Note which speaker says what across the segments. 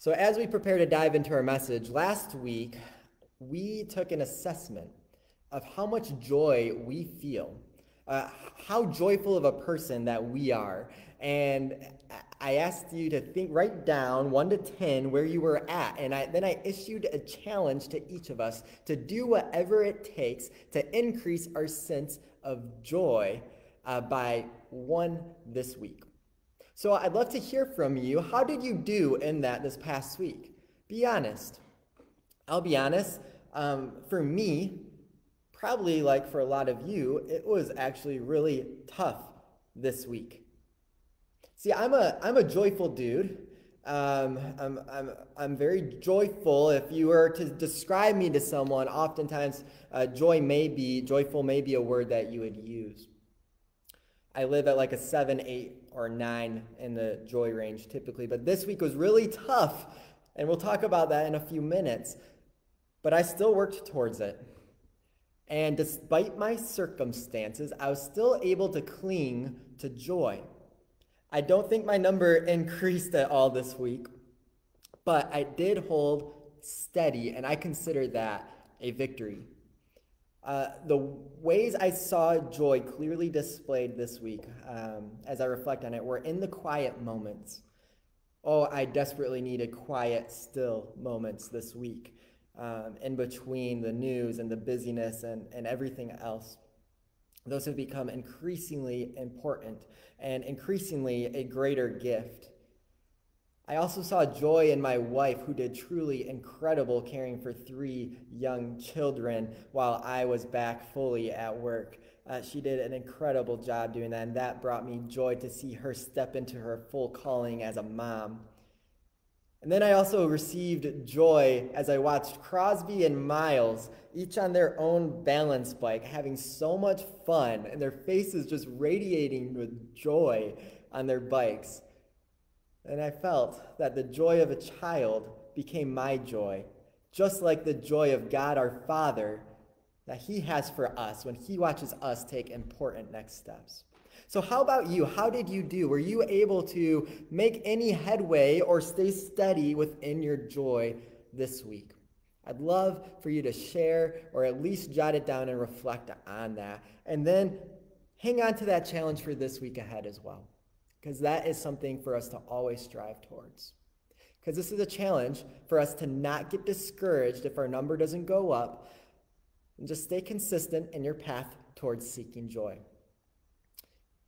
Speaker 1: So, as we prepare to dive into our message, last week we took an assessment of how much joy we feel, uh, how joyful of a person that we are. And I asked you to think, write down one to 10 where you were at. And I, then I issued a challenge to each of us to do whatever it takes to increase our sense of joy uh, by one this week. So I'd love to hear from you. How did you do in that this past week? Be honest. I'll be honest. Um, for me, probably like for a lot of you, it was actually really tough this week. See, I'm a, I'm a joyful dude. Um, I'm, I'm, I'm very joyful. If you were to describe me to someone, oftentimes uh, joy may be, joyful may be a word that you would use. I live at like a seven, eight, or nine in the joy range typically, but this week was really tough, and we'll talk about that in a few minutes. But I still worked towards it. And despite my circumstances, I was still able to cling to joy. I don't think my number increased at all this week, but I did hold steady, and I consider that a victory. Uh, the ways I saw joy clearly displayed this week, um, as I reflect on it, were in the quiet moments. Oh, I desperately needed quiet, still moments this week, um, in between the news and the busyness and, and everything else. Those have become increasingly important and increasingly a greater gift. I also saw joy in my wife, who did truly incredible caring for three young children while I was back fully at work. Uh, she did an incredible job doing that, and that brought me joy to see her step into her full calling as a mom. And then I also received joy as I watched Crosby and Miles, each on their own balance bike, having so much fun, and their faces just radiating with joy on their bikes. And I felt that the joy of a child became my joy, just like the joy of God our Father that He has for us when He watches us take important next steps. So, how about you? How did you do? Were you able to make any headway or stay steady within your joy this week? I'd love for you to share or at least jot it down and reflect on that. And then hang on to that challenge for this week ahead as well because that is something for us to always strive towards. Because this is a challenge for us to not get discouraged if our number doesn't go up and just stay consistent in your path towards seeking joy.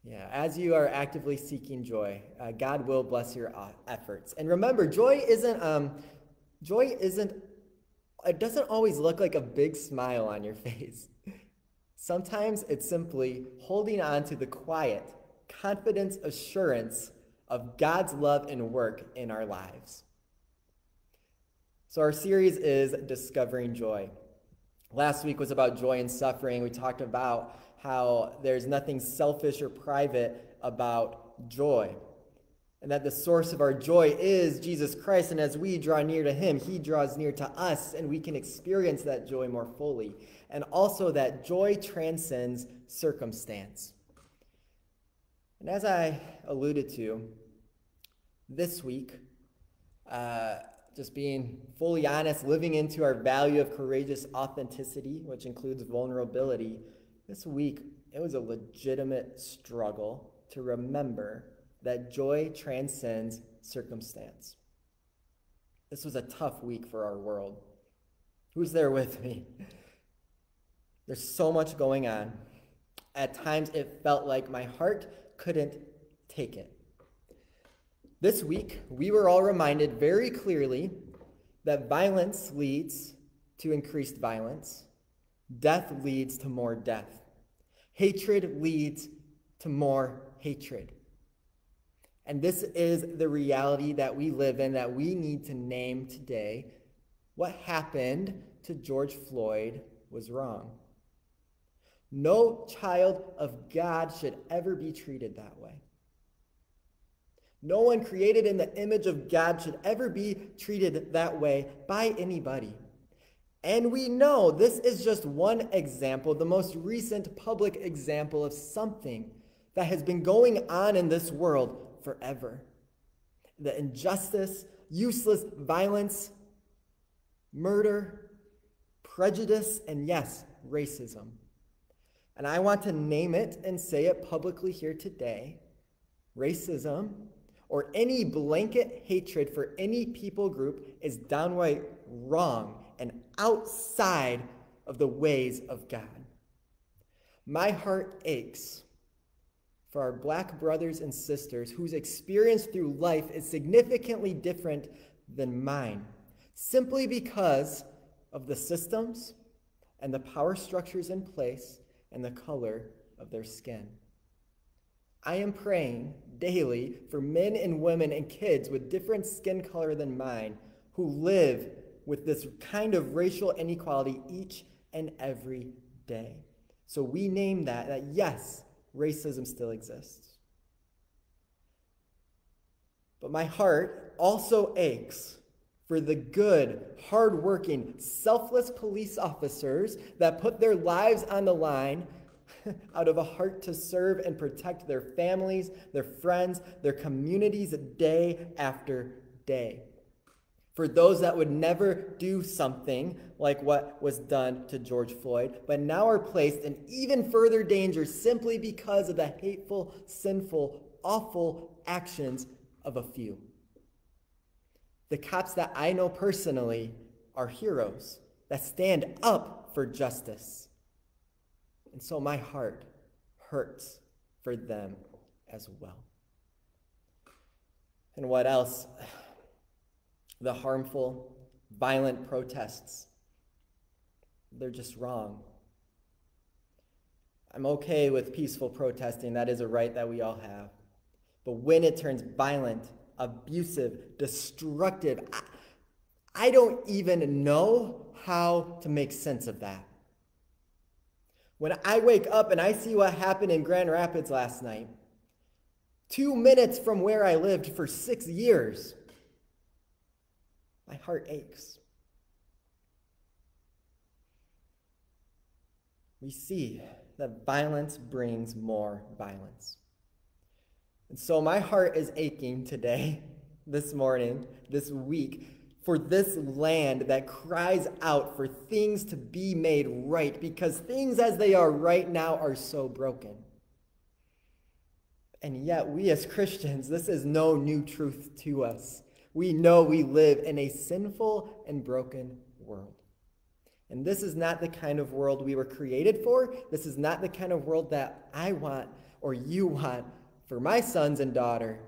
Speaker 1: Yeah, as you are actively seeking joy, uh, God will bless your uh, efforts. And remember, joy isn't um, joy isn't it doesn't always look like a big smile on your face. Sometimes it's simply holding on to the quiet confidence assurance of God's love and work in our lives. So, our series is Discovering Joy. Last week was about joy and suffering. We talked about how there's nothing selfish or private about joy, and that the source of our joy is Jesus Christ. And as we draw near to Him, He draws near to us, and we can experience that joy more fully. And also that joy transcends circumstance. And as I alluded to, this week, uh, just being fully honest, living into our value of courageous authenticity, which includes vulnerability, this week it was a legitimate struggle to remember that joy transcends circumstance. This was a tough week for our world. Who's there with me? There's so much going on. At times, it felt like my heart couldn't take it. This week, we were all reminded very clearly that violence leads to increased violence, death leads to more death, hatred leads to more hatred. And this is the reality that we live in that we need to name today. What happened to George Floyd was wrong. No child of God should ever be treated that way. No one created in the image of God should ever be treated that way by anybody. And we know this is just one example, the most recent public example of something that has been going on in this world forever. The injustice, useless violence, murder, prejudice, and yes, racism. And I want to name it and say it publicly here today racism or any blanket hatred for any people group is downright wrong and outside of the ways of God. My heart aches for our black brothers and sisters whose experience through life is significantly different than mine, simply because of the systems and the power structures in place and the color of their skin. I am praying daily for men and women and kids with different skin color than mine who live with this kind of racial inequality each and every day. So we name that, that yes, racism still exists. But my heart also aches for the good, hardworking, selfless police officers that put their lives on the line out of a heart to serve and protect their families, their friends, their communities day after day. For those that would never do something like what was done to George Floyd, but now are placed in even further danger simply because of the hateful, sinful, awful actions of a few. The cops that I know personally are heroes that stand up for justice. And so my heart hurts for them as well. And what else? The harmful, violent protests. They're just wrong. I'm okay with peaceful protesting. That is a right that we all have. But when it turns violent, abusive, destructive, I, I don't even know how to make sense of that. When I wake up and I see what happened in Grand Rapids last night, two minutes from where I lived for six years, my heart aches. We see that violence brings more violence. And so my heart is aching today, this morning, this week, for this land that cries out for things to be made right because things as they are right now are so broken. And yet, we as Christians, this is no new truth to us. We know we live in a sinful and broken world. And this is not the kind of world we were created for. This is not the kind of world that I want or you want for my sons and daughter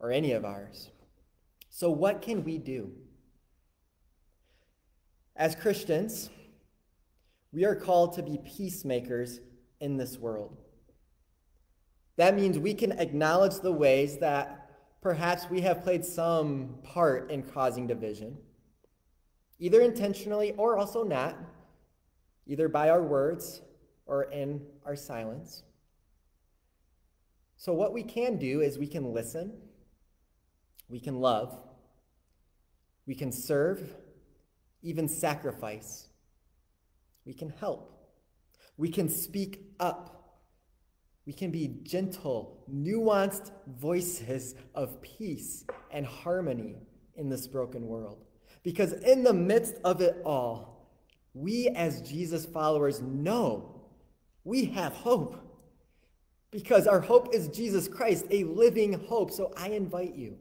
Speaker 1: or any of ours. So, what can we do? As Christians, we are called to be peacemakers in this world. That means we can acknowledge the ways that perhaps we have played some part in causing division, either intentionally or also not, either by our words or in our silence. So, what we can do is we can listen, we can love, we can serve, even sacrifice. We can help. We can speak up. We can be gentle, nuanced voices of peace and harmony in this broken world. Because in the midst of it all, we as Jesus followers know we have hope. Because our hope is Jesus Christ, a living hope. So I invite you.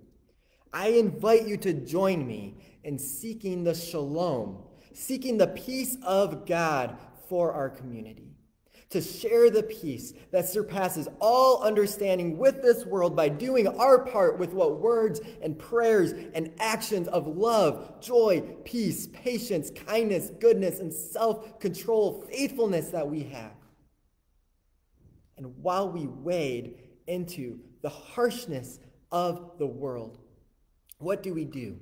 Speaker 1: I invite you to join me in seeking the shalom, seeking the peace of God for our community. To share the peace that surpasses all understanding with this world by doing our part with what words and prayers and actions of love, joy, peace, patience, kindness, goodness, and self control, faithfulness that we have. And while we wade into the harshness of the world, what do we do?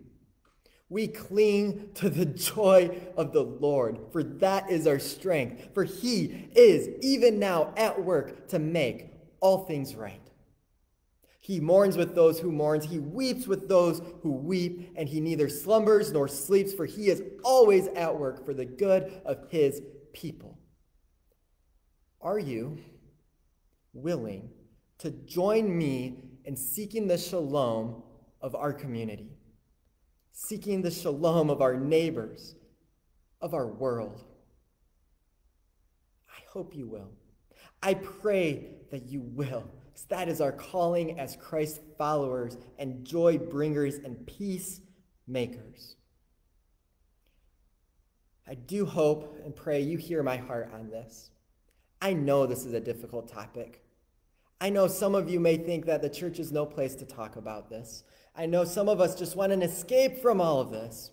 Speaker 1: We cling to the joy of the Lord, for that is our strength. For he is even now at work to make all things right. He mourns with those who mourns, he weeps with those who weep, and he neither slumbers nor sleeps, for he is always at work for the good of his people. Are you willing to join me in seeking the shalom of our community? seeking the shalom of our neighbors, of our world. I hope you will. I pray that you will. That is our calling as Christ followers and joy bringers and peace makers. I do hope and pray you hear my heart on this. I know this is a difficult topic. I know some of you may think that the church is no place to talk about this. I know some of us just want an escape from all of this.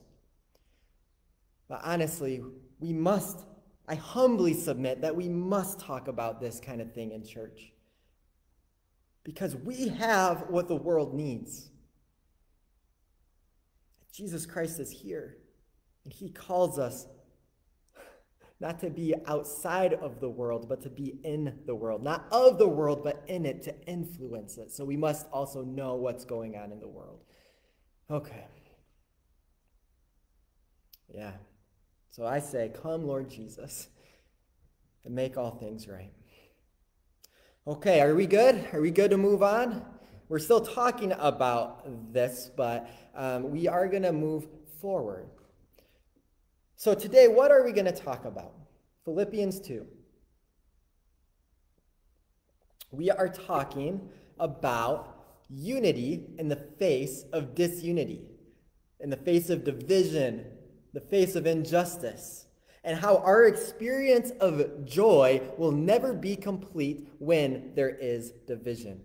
Speaker 1: But honestly, we must, I humbly submit that we must talk about this kind of thing in church. Because we have what the world needs. Jesus Christ is here, and he calls us not to be outside of the world, but to be in the world. Not of the world, but in it, to influence it. So we must also know what's going on in the world. Okay. Yeah. So I say, Come, Lord Jesus, and make all things right. Okay, are we good? Are we good to move on? We're still talking about this, but um, we are going to move forward. So today, what are we going to talk about? Philippians 2. We are talking about unity in the face of disunity, in the face of division, the face of injustice, and how our experience of joy will never be complete when there is division.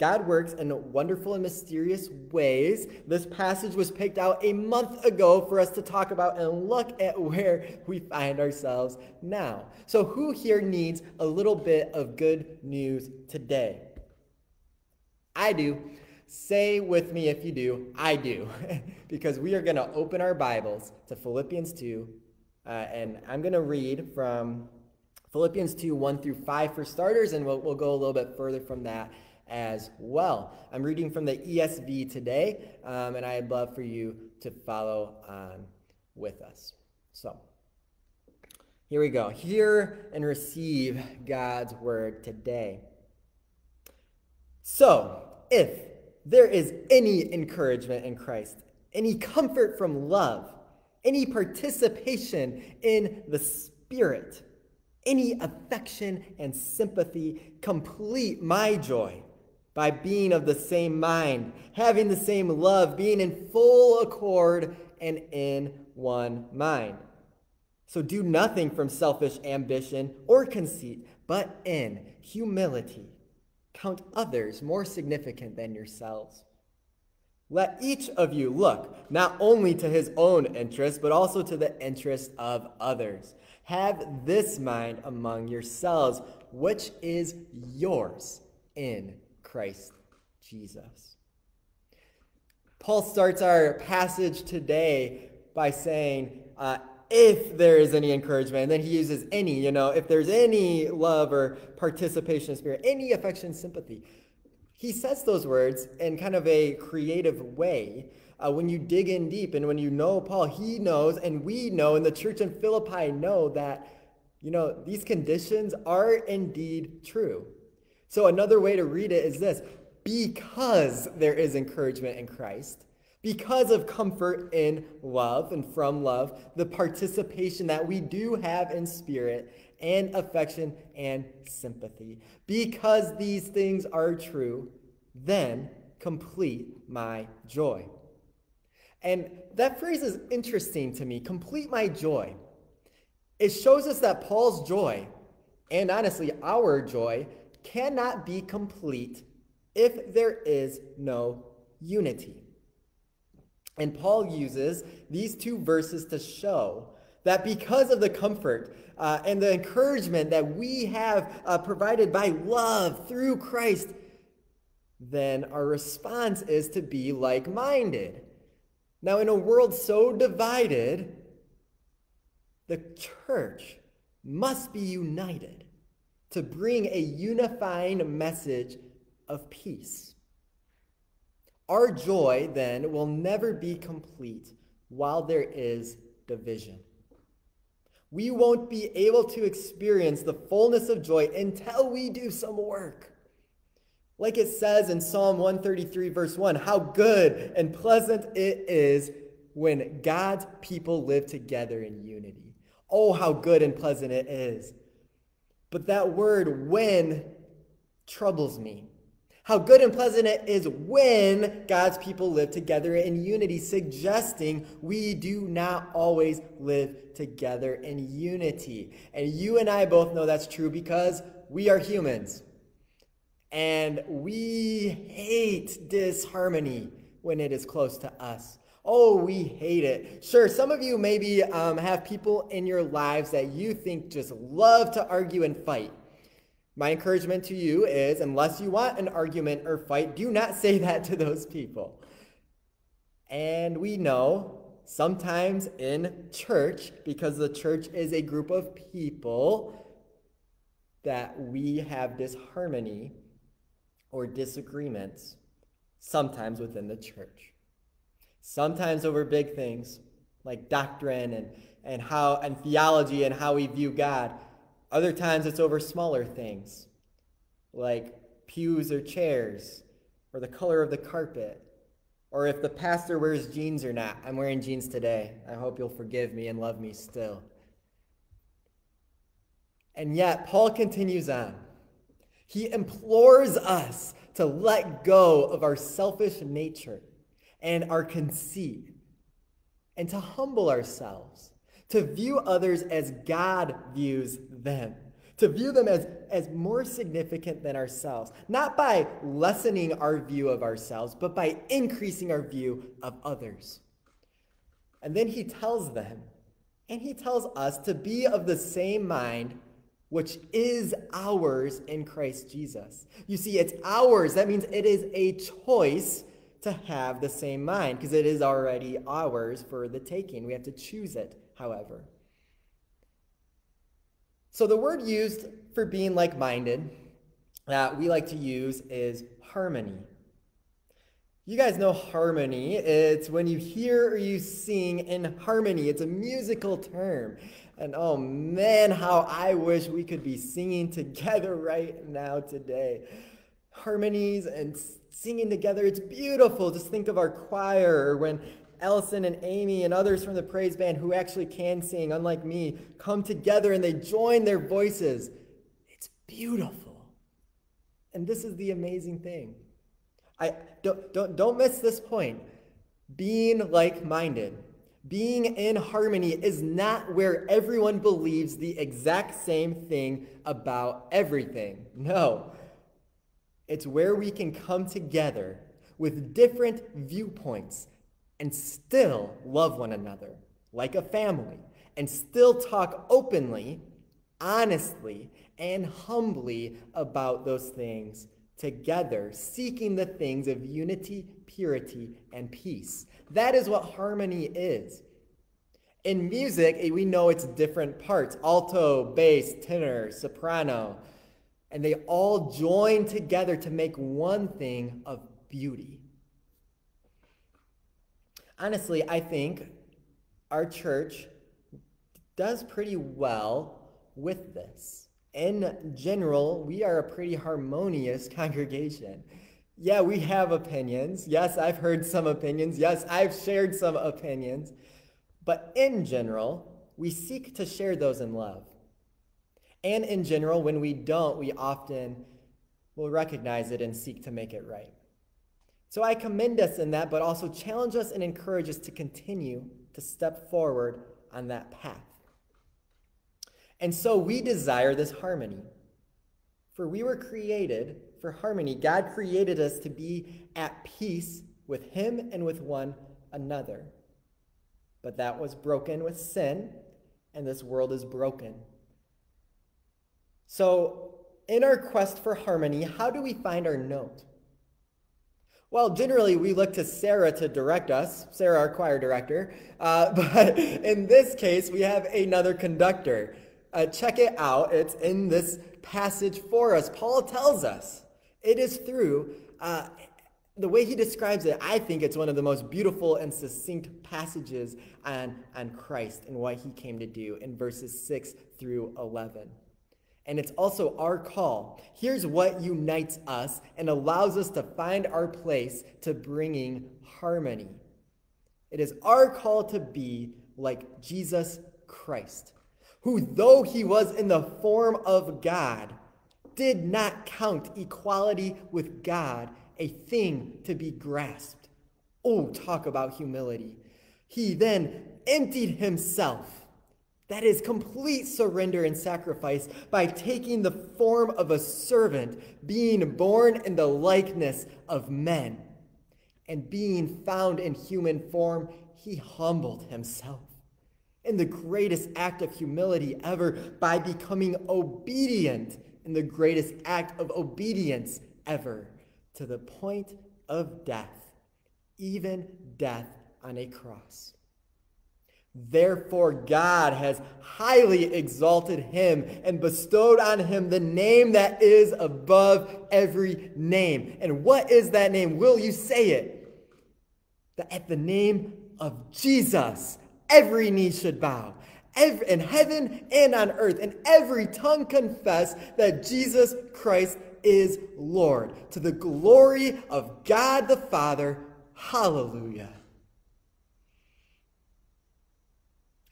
Speaker 1: God works in wonderful and mysterious ways. This passage was picked out a month ago for us to talk about and look at where we find ourselves now. So, who here needs a little bit of good news today? I do. Say with me if you do, I do. because we are going to open our Bibles to Philippians 2, uh, and I'm going to read from Philippians 2 1 through 5 for starters, and we'll, we'll go a little bit further from that as well. I'm reading from the ESV today, um, and I'd love for you to follow on with us. So, here we go. Hear and receive God's word today. So, if there is any encouragement in Christ, any comfort from love, any participation in the Spirit, any affection and sympathy, complete my joy by being of the same mind, having the same love, being in full accord and in one mind. So do nothing from selfish ambition or conceit, but in humility count others more significant than yourselves. Let each of you look not only to his own interest, but also to the interest of others. Have this mind among yourselves, which is yours in Christ Jesus. Paul starts our passage today by saying, uh, if there is any encouragement, and then he uses any, you know, if there's any love or participation in spirit, any affection, sympathy. He says those words in kind of a creative way. Uh, when you dig in deep and when you know Paul, he knows, and we know, and the church in Philippi know that, you know, these conditions are indeed true. So another way to read it is this because there is encouragement in Christ, because of comfort in love and from love, the participation that we do have in spirit and affection and sympathy. Because these things are true, then complete my joy. And that phrase is interesting to me complete my joy. It shows us that Paul's joy, and honestly, our joy, cannot be complete if there is no unity. And Paul uses these two verses to show that because of the comfort uh, and the encouragement that we have uh, provided by love through Christ, then our response is to be like minded. Now, in a world so divided, the church must be united to bring a unifying message of peace. Our joy, then, will never be complete while there is division. We won't be able to experience the fullness of joy until we do some work. Like it says in Psalm 133, verse 1, how good and pleasant it is when God's people live together in unity. Oh, how good and pleasant it is. But that word when troubles me. How good and pleasant it is when God's people live together in unity, suggesting we do not always live together in unity. And you and I both know that's true because we are humans. And we hate disharmony when it is close to us. Oh, we hate it. Sure, some of you maybe um, have people in your lives that you think just love to argue and fight. My encouragement to you is unless you want an argument or fight, do not say that to those people. And we know sometimes in church, because the church is a group of people, that we have disharmony or disagreements sometimes within the church. Sometimes over big things like doctrine and, and how and theology and how we view God. Other times it's over smaller things like pews or chairs or the color of the carpet or if the pastor wears jeans or not. I'm wearing jeans today. I hope you'll forgive me and love me still. And yet, Paul continues on. He implores us to let go of our selfish nature and our conceit and to humble ourselves, to view others as God views them, to view them as, as more significant than ourselves, not by lessening our view of ourselves, but by increasing our view of others. And then he tells them, and he tells us to be of the same mind which is ours in Christ Jesus. You see, it's ours. That means it is a choice to have the same mind because it is already ours for the taking. We have to choose it, however. So the word used for being like minded that we like to use is harmony. You guys know harmony. It's when you hear or you sing in harmony. It's a musical term. And oh man, how I wish we could be singing together right now today. Harmonies and singing together, it's beautiful. Just think of our choir or when Ellison and Amy and others from the praise band who actually can sing, unlike me, come together and they join their voices. It's beautiful. And this is the amazing thing. I don't, don't, don't miss this point. Being like minded being in harmony is not where everyone believes the exact same thing about everything. No. It's where we can come together with different viewpoints and still love one another like a family and still talk openly, honestly, and humbly about those things together, seeking the things of unity, purity, and peace. That is what harmony is. In music, we know it's different parts alto, bass, tenor, soprano, and they all join together to make one thing of beauty. Honestly, I think our church does pretty well with this. In general, we are a pretty harmonious congregation. Yeah, we have opinions. Yes, I've heard some opinions. Yes, I've shared some opinions. But in general, we seek to share those in love. And in general, when we don't, we often will recognize it and seek to make it right. So I commend us in that, but also challenge us and encourage us to continue to step forward on that path. And so we desire this harmony. For we were created for harmony. God created us to be at peace with Him and with one another. But that was broken with sin, and this world is broken. So, in our quest for harmony, how do we find our note? Well, generally, we look to Sarah to direct us, Sarah, our choir director. Uh, but in this case, we have another conductor. Uh, check it out. It's in this passage for us. Paul tells us it is through, uh, the way he describes it, I think it's one of the most beautiful and succinct passages on, on Christ and what he came to do in verses 6 through 11. And it's also our call. Here's what unites us and allows us to find our place to bringing harmony. It is our call to be like Jesus Christ, who, though he was in the form of God, did not count equality with God a thing to be grasped. Oh, talk about humility. He then emptied himself. That is complete surrender and sacrifice by taking the form of a servant, being born in the likeness of men. And being found in human form, he humbled himself in the greatest act of humility ever by becoming obedient in the greatest act of obedience ever to the point of death, even death on a cross. Therefore, God has highly exalted him and bestowed on him the name that is above every name. And what is that name? Will you say it? That at the name of Jesus, every knee should bow, every, in heaven and on earth, and every tongue confess that Jesus Christ is Lord, to the glory of God the Father. Hallelujah.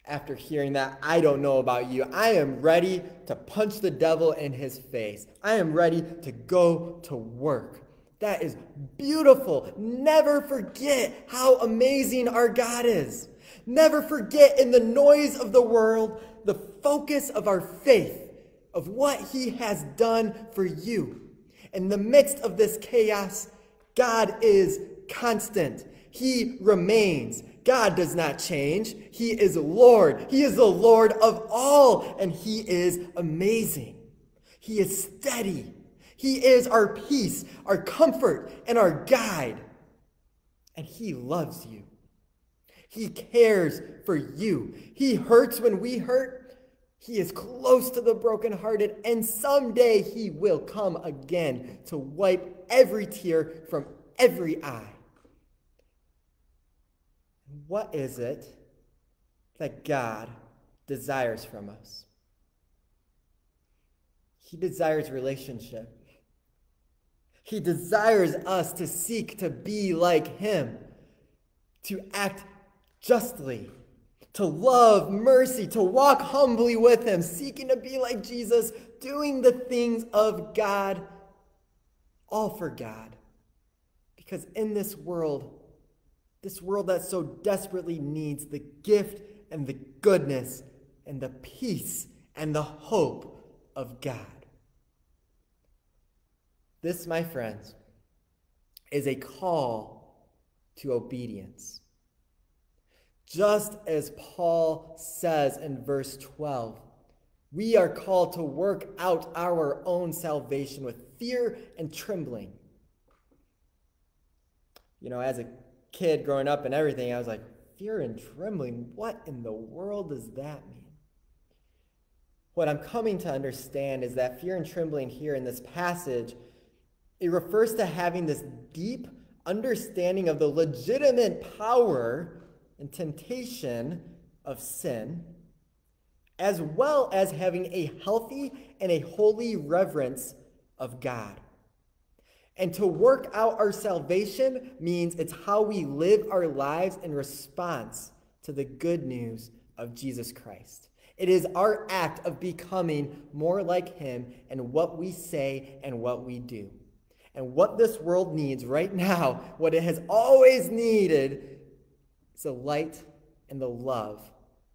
Speaker 1: After hearing that, I don't know about you. I am ready to punch the devil in his face. I am ready to go to work. That is beautiful. Never forget how amazing our God is. Never forget in the noise of the world the focus of our faith, of what He has done for you. In the midst of this chaos, God is constant. He remains. God does not change. He is Lord. He is the Lord of all, and He is amazing. He is steady. He is our peace, our comfort, and our guide. And He loves you. He cares for you. He hurts when we hurt. He is close to the brokenhearted, and someday He will come again to wipe every tear from every eye. What is it that God desires from us? He desires relationship. He desires us to seek to be like Him, to act justly, to love mercy, to walk humbly with Him, seeking to be like Jesus, doing the things of God, all for God. Because in this world, this world that so desperately needs the gift and the goodness and the peace and the hope of God. This, my friends, is a call to obedience. Just as Paul says in verse 12, we are called to work out our own salvation with fear and trembling. You know, as a kid growing up and everything, I was like, fear and trembling? What in the world does that mean? What I'm coming to understand is that fear and trembling here in this passage it refers to having this deep understanding of the legitimate power and temptation of sin, as well as having a healthy and a holy reverence of God. And to work out our salvation means it's how we live our lives in response to the good news of Jesus Christ. It is our act of becoming more like Him in what we say and what we do. And what this world needs right now, what it has always needed, is the light and the love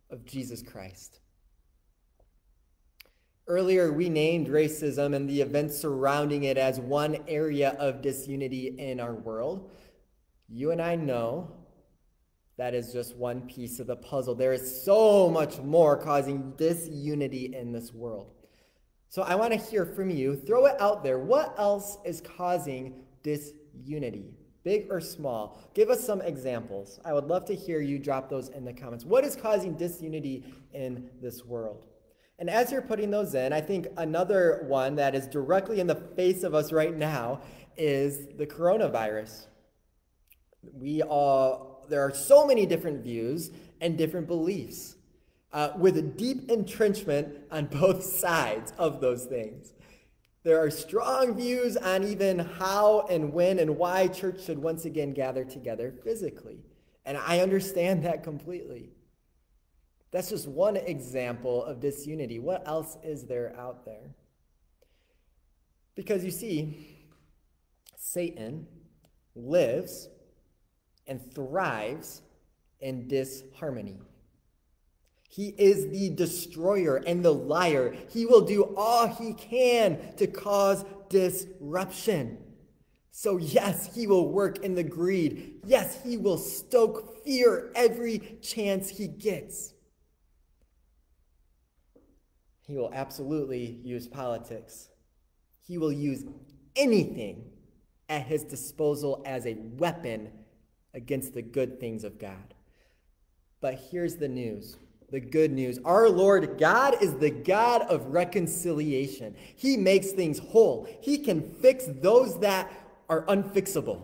Speaker 1: of Jesus Christ. Earlier, we named racism and the events surrounding it as one area of disunity in our world. You and I know that is just one piece of the puzzle. There is so much more causing disunity in this world. So I want to hear from you. Throw it out there. What else is causing disunity? Big or small? Give us some examples. I would love to hear you drop those in the comments. What is causing disunity in this world? And as you're putting those in, I think another one that is directly in the face of us right now is the coronavirus. We all, there are so many different views and different beliefs uh, with a deep entrenchment on both sides of those things. There are strong views on even how and when and why church should once again gather together physically. And I understand that completely. That's just one example of disunity. What else is there out there? Because you see, Satan lives and thrives in disharmony. He is the destroyer and the liar. He will do all he can to cause disruption. So, yes, he will work in the greed. Yes, he will stoke fear every chance he gets. He will absolutely use politics. He will use anything at his disposal as a weapon against the good things of God. But here's the news the good news. Our Lord God is the God of reconciliation. He makes things whole, He can fix those that are unfixable.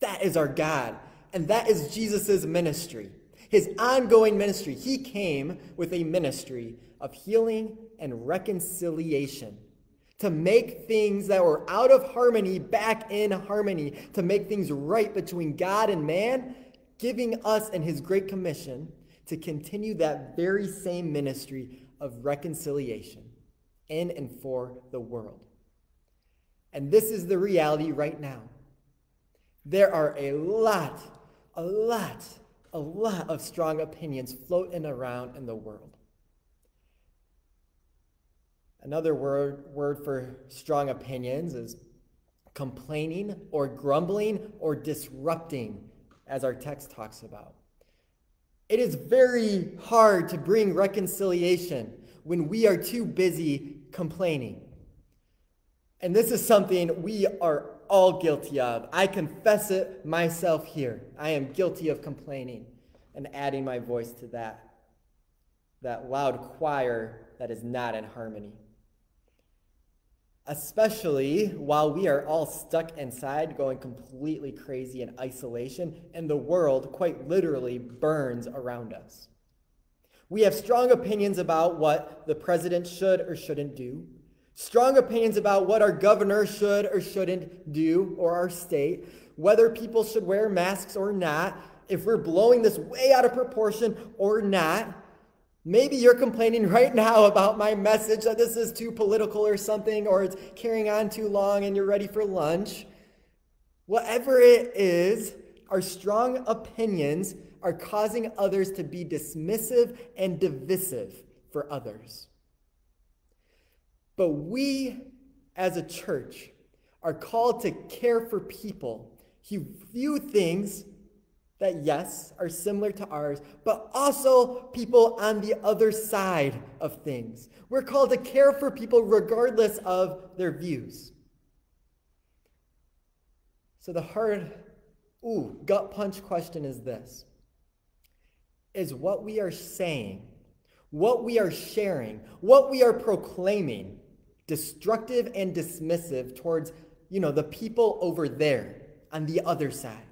Speaker 1: That is our God. And that is Jesus' ministry, his ongoing ministry. He came with a ministry of healing and reconciliation to make things that were out of harmony back in harmony, to make things right between God and man, giving us and his great commission to continue that very same ministry of reconciliation in and for the world. And this is the reality right now. There are a lot, a lot, a lot of strong opinions floating around in the world. Another word, word for strong opinions is complaining or grumbling or disrupting, as our text talks about. It is very hard to bring reconciliation when we are too busy complaining. And this is something we are all guilty of. I confess it myself here. I am guilty of complaining and adding my voice to that, that loud choir that is not in harmony especially while we are all stuck inside going completely crazy in isolation and the world quite literally burns around us. We have strong opinions about what the president should or shouldn't do, strong opinions about what our governor should or shouldn't do, or our state, whether people should wear masks or not, if we're blowing this way out of proportion or not. Maybe you're complaining right now about my message that this is too political or something, or it's carrying on too long and you're ready for lunch. Whatever it is, our strong opinions are causing others to be dismissive and divisive for others. But we, as a church, are called to care for people who view things that, yes, are similar to ours, but also people on the other side of things. We're called to care for people regardless of their views. So the hard, ooh, gut punch question is this Is what we are saying, what we are sharing, what we are proclaiming destructive and dismissive towards, you know, the people over there on the other side?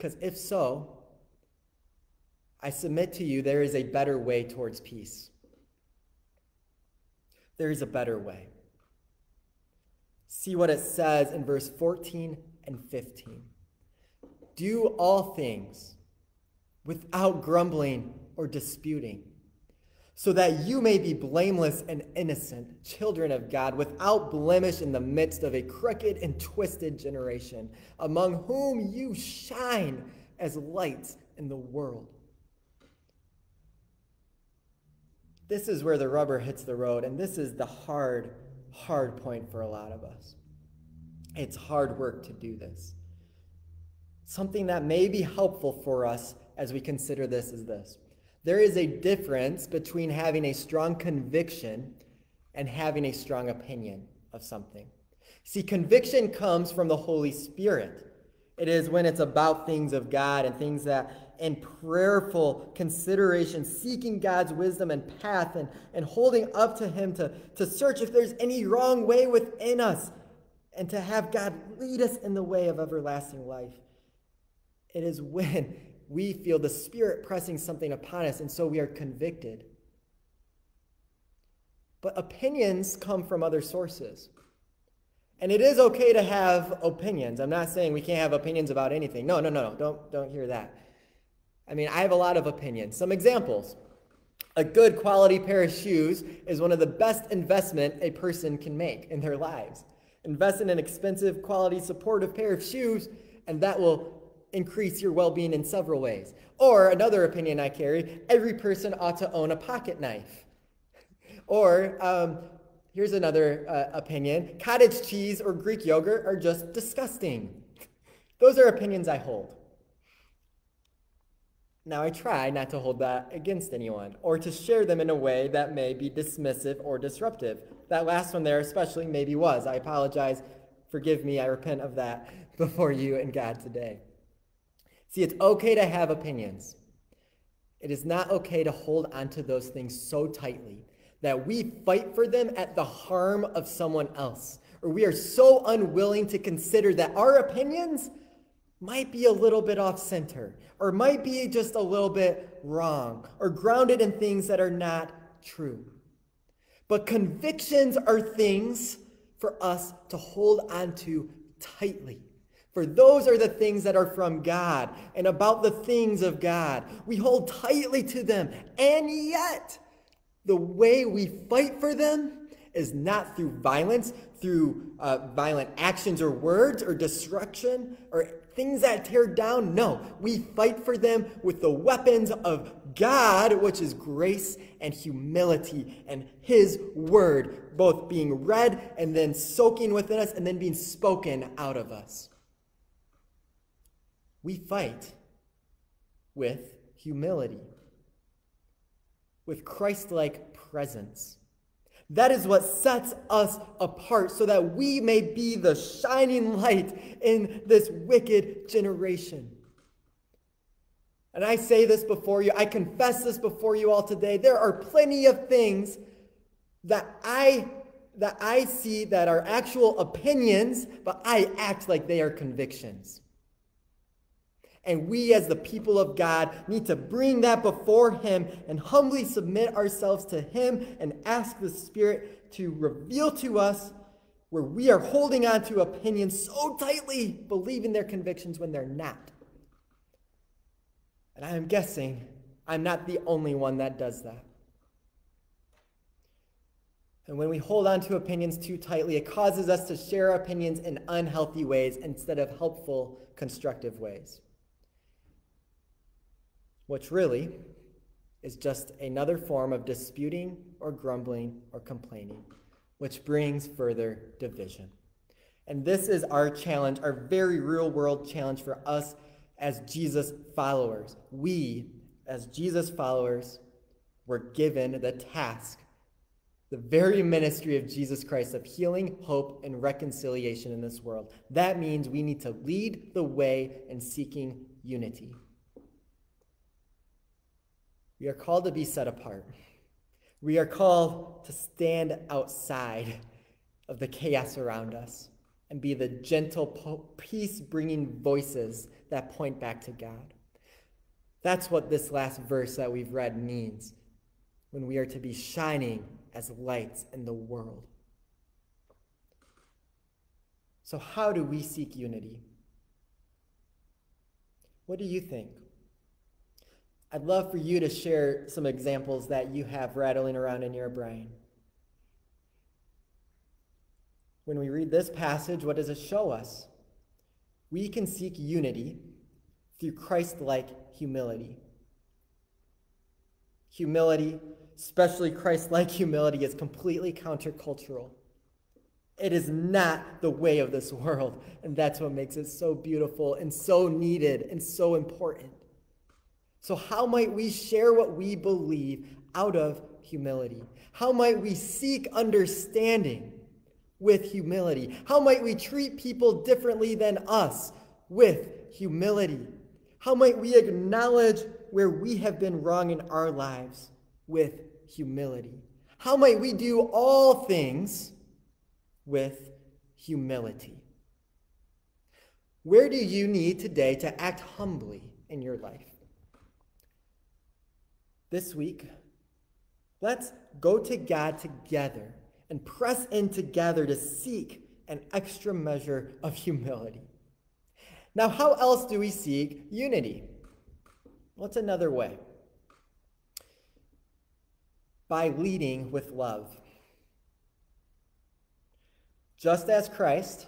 Speaker 1: Because if so, I submit to you there is a better way towards peace. There is a better way. See what it says in verse 14 and 15. Do all things without grumbling or disputing so that you may be blameless and innocent, children of God, without blemish in the midst of a crooked and twisted generation, among whom you shine as lights in the world. This is where the rubber hits the road, and this is the hard, hard point for a lot of us. It's hard work to do this. Something that may be helpful for us as we consider this is this. There is a difference between having a strong conviction and having a strong opinion of something. See, conviction comes from the Holy Spirit. It is when it's about things of God and things that, in prayerful consideration, seeking God's wisdom and path and, and holding up to Him to, to search if there's any wrong way within us and to have God lead us in the way of everlasting life. It is when we feel the Spirit pressing something upon us, and so we are convicted. But opinions come from other sources. And it is okay to have opinions. I'm not saying we can't have opinions about anything. No, no, no, no. Don't, don't hear that. I mean, I have a lot of opinions. Some examples. A good quality pair of shoes is one of the best investment a person can make in their lives. Invest in an expensive, quality, supportive pair of shoes, and that will increase your well-being in several ways. Or another opinion I carry, every person ought to own a pocket knife. Or um, Here's another uh, opinion cottage cheese or Greek yogurt are just disgusting. Those are opinions I hold. Now, I try not to hold that against anyone or to share them in a way that may be dismissive or disruptive. That last one there, especially, maybe was. I apologize. Forgive me. I repent of that before you and God today. See, it's okay to have opinions. It is not okay to hold onto those things so tightly that we fight for them at the harm of someone else, or we are so unwilling to consider that our opinions might be a little bit off center, or might be just a little bit wrong, or grounded in things that are not true. But convictions are things for us to hold onto tightly. For those are the things that are from God and about the things of God. We hold tightly to them, and yet the way we fight for them is not through violence, through uh, violent actions or words or destruction or things that tear down. No, we fight for them with the weapons of God, which is grace and humility and His word, both being read and then soaking within us and then being spoken out of us. We fight with humility with Christ like presence. That is what sets us apart so that we may be the shining light in this wicked generation. And I say this before you, I confess this before you all today. There are plenty of things that I that I see that are actual opinions, but I act like they are convictions. And we, as the people of God, need to bring that before Him and humbly submit ourselves to Him and ask the Spirit to reveal to us where we are holding on to opinions so tightly, believing they're convictions when they're not. And I am guessing I'm not the only one that does that. And when we hold on to opinions too tightly, it causes us to share opinions in unhealthy ways instead of helpful, constructive ways which really is just another form of disputing or grumbling or complaining, which brings further division. And this is our challenge, our very real world challenge for us as Jesus followers. We, as Jesus followers, were given the task, the very ministry of Jesus Christ of healing, hope, and reconciliation in this world. That means we need to lead the way in seeking unity. We are called to be set apart. We are called to stand outside of the chaos around us and be the gentle, peace bringing voices that point back to God. That's what this last verse that we've read means when we are to be shining as lights in the world. So, how do we seek unity? What do you think? I'd love for you to share some examples that you have rattling around in your brain. When we read this passage, what does it show us? We can seek unity through Christ like humility. Humility, especially Christ like humility, is completely countercultural. It is not the way of this world, and that's what makes it so beautiful and so needed and so important. So, how might we share what we believe out of humility? How might we seek understanding with humility? How might we treat people differently than us with humility? How might we acknowledge where we have been wrong in our lives with humility? How might we do all things with humility? Where do you need today to act humbly in your life? This week, let's go to God together and press in together to seek an extra measure of humility. Now, how else do we seek unity? What's another way? By leading with love. Just as Christ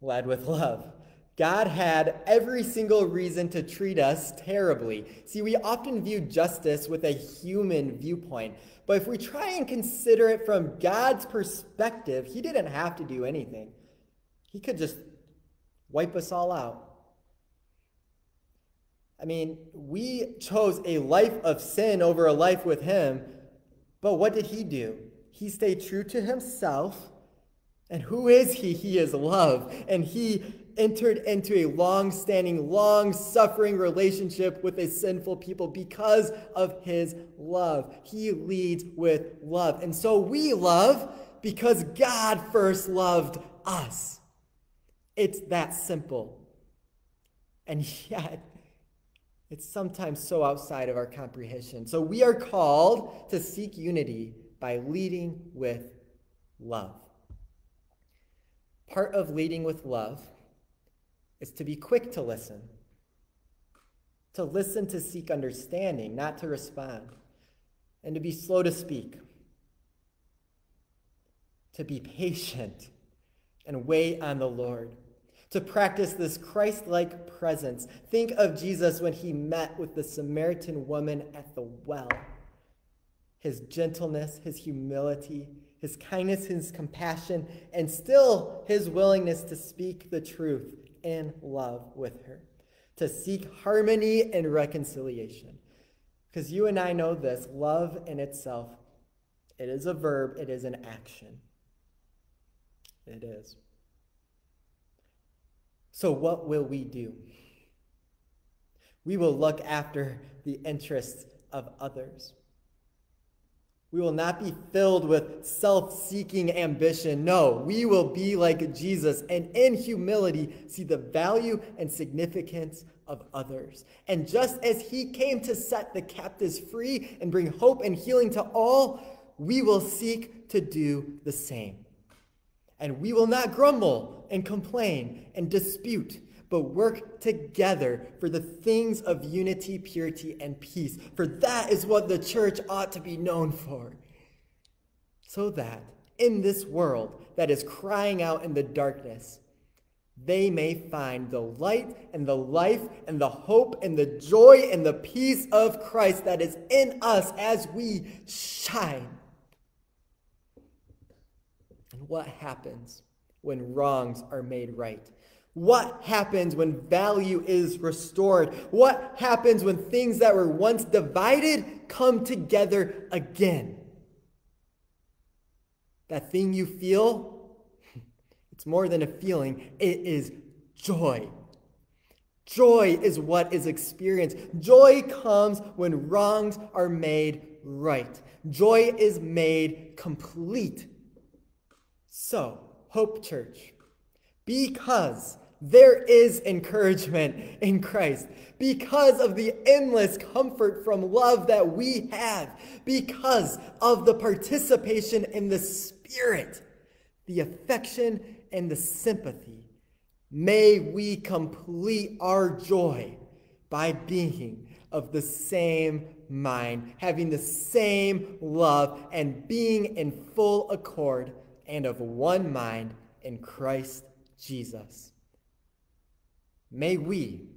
Speaker 1: led with love. God had every single reason to treat us terribly. See, we often view justice with a human viewpoint, but if we try and consider it from God's perspective, He didn't have to do anything. He could just wipe us all out. I mean, we chose a life of sin over a life with Him, but what did He do? He stayed true to Himself. And who is He? He is love. And He entered into a long standing, long suffering relationship with a sinful people because of his love. He leads with love. And so we love because God first loved us. It's that simple. And yet, it's sometimes so outside of our comprehension. So we are called to seek unity by leading with love. Part of leading with love is to be quick to listen, to listen to seek understanding, not to respond, and to be slow to speak, to be patient and wait on the Lord, to practice this Christ like presence. Think of Jesus when he met with the Samaritan woman at the well. His gentleness, his humility, his kindness, his compassion, and still his willingness to speak the truth in love with her, to seek harmony and reconciliation. Because you and I know this love in itself, it is a verb, it is an action. It is. So, what will we do? We will look after the interests of others. We will not be filled with self seeking ambition. No, we will be like Jesus and in humility see the value and significance of others. And just as he came to set the captives free and bring hope and healing to all, we will seek to do the same. And we will not grumble and complain and dispute but work together for the things of unity, purity, and peace. For that is what the church ought to be known for. So that in this world that is crying out in the darkness, they may find the light and the life and the hope and the joy and the peace of Christ that is in us as we shine. And what happens when wrongs are made right? What happens when value is restored? What happens when things that were once divided come together again? That thing you feel, it's more than a feeling, it is joy. Joy is what is experienced. Joy comes when wrongs are made right. Joy is made complete. So, Hope Church, because there is encouragement in Christ because of the endless comfort from love that we have, because of the participation in the Spirit, the affection and the sympathy. May we complete our joy by being of the same mind, having the same love, and being in full accord and of one mind in Christ Jesus. May we,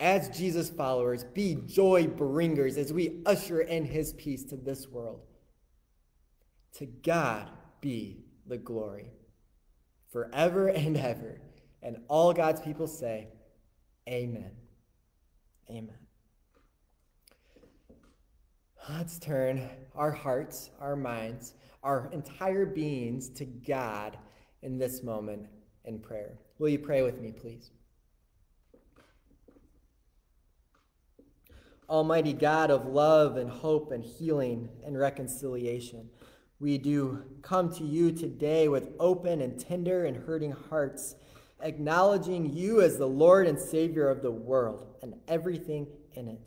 Speaker 1: as Jesus followers, be joy bringers as we usher in his peace to this world. To God be the glory forever and ever. And all God's people say, Amen. Amen. Let's turn our hearts, our minds, our entire beings to God in this moment in prayer. Will you pray with me, please? Almighty God of love and hope and healing and reconciliation, we do come to you today with open and tender and hurting hearts, acknowledging you as the Lord and Savior of the world and everything in it.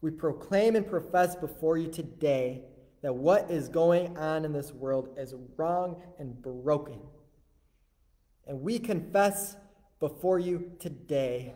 Speaker 1: We proclaim and profess before you today that what is going on in this world is wrong and broken. And we confess before you today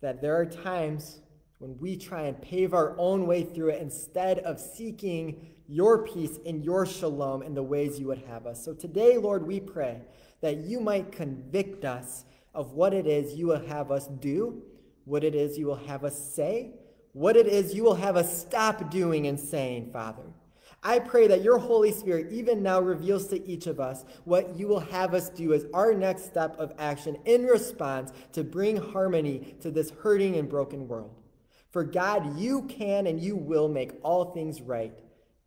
Speaker 1: that there are times when we try and pave our own way through it instead of seeking your peace and your shalom in the ways you would have us. So today, Lord, we pray that you might convict us of what it is you will have us do, what it is you will have us say, what it is you will have us stop doing and saying, Father. I pray that your Holy Spirit even now reveals to each of us what you will have us do as our next step of action in response to bring harmony to this hurting and broken world. For God, you can and you will make all things right,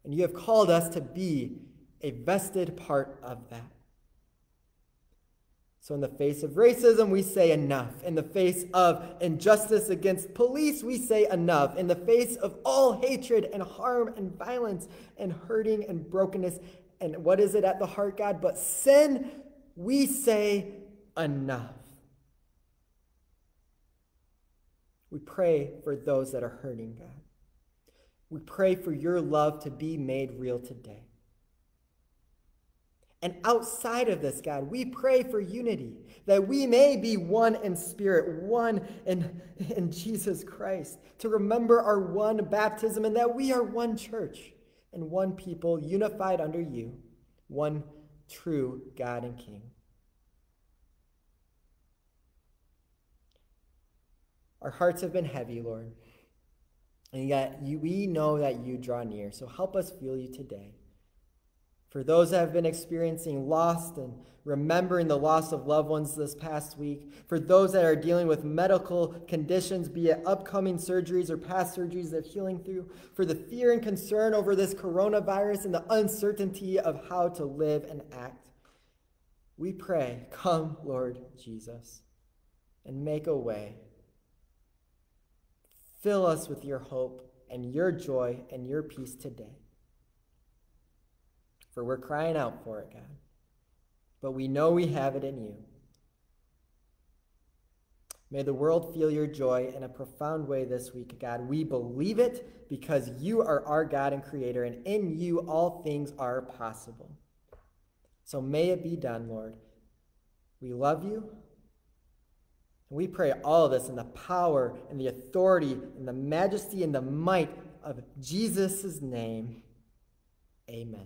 Speaker 1: and you have called us to be a vested part of that. So, in the face of racism, we say enough. In the face of injustice against police, we say enough. In the face of all hatred and harm and violence and hurting and brokenness, and what is it at the heart, God? But sin, we say enough. We pray for those that are hurting, God. We pray for your love to be made real today. And outside of this, God, we pray for unity, that we may be one in spirit, one in, in Jesus Christ, to remember our one baptism, and that we are one church and one people unified under you, one true God and King. Our hearts have been heavy, Lord, and yet you, we know that you draw near. So help us feel you today. For those that have been experiencing loss and remembering the loss of loved ones this past week, for those that are dealing with medical conditions, be it upcoming surgeries or past surgeries they're healing through, for the fear and concern over this coronavirus and the uncertainty of how to live and act, we pray, come, Lord Jesus, and make a way. Fill us with your hope and your joy and your peace today for we're crying out for it, God. But we know we have it in you. May the world feel your joy in a profound way this week, God. We believe it because you are our God and Creator, and in you all things are possible. So may it be done, Lord. We love you. We pray all of this in the power and the authority and the majesty and the might of Jesus' name. Amen.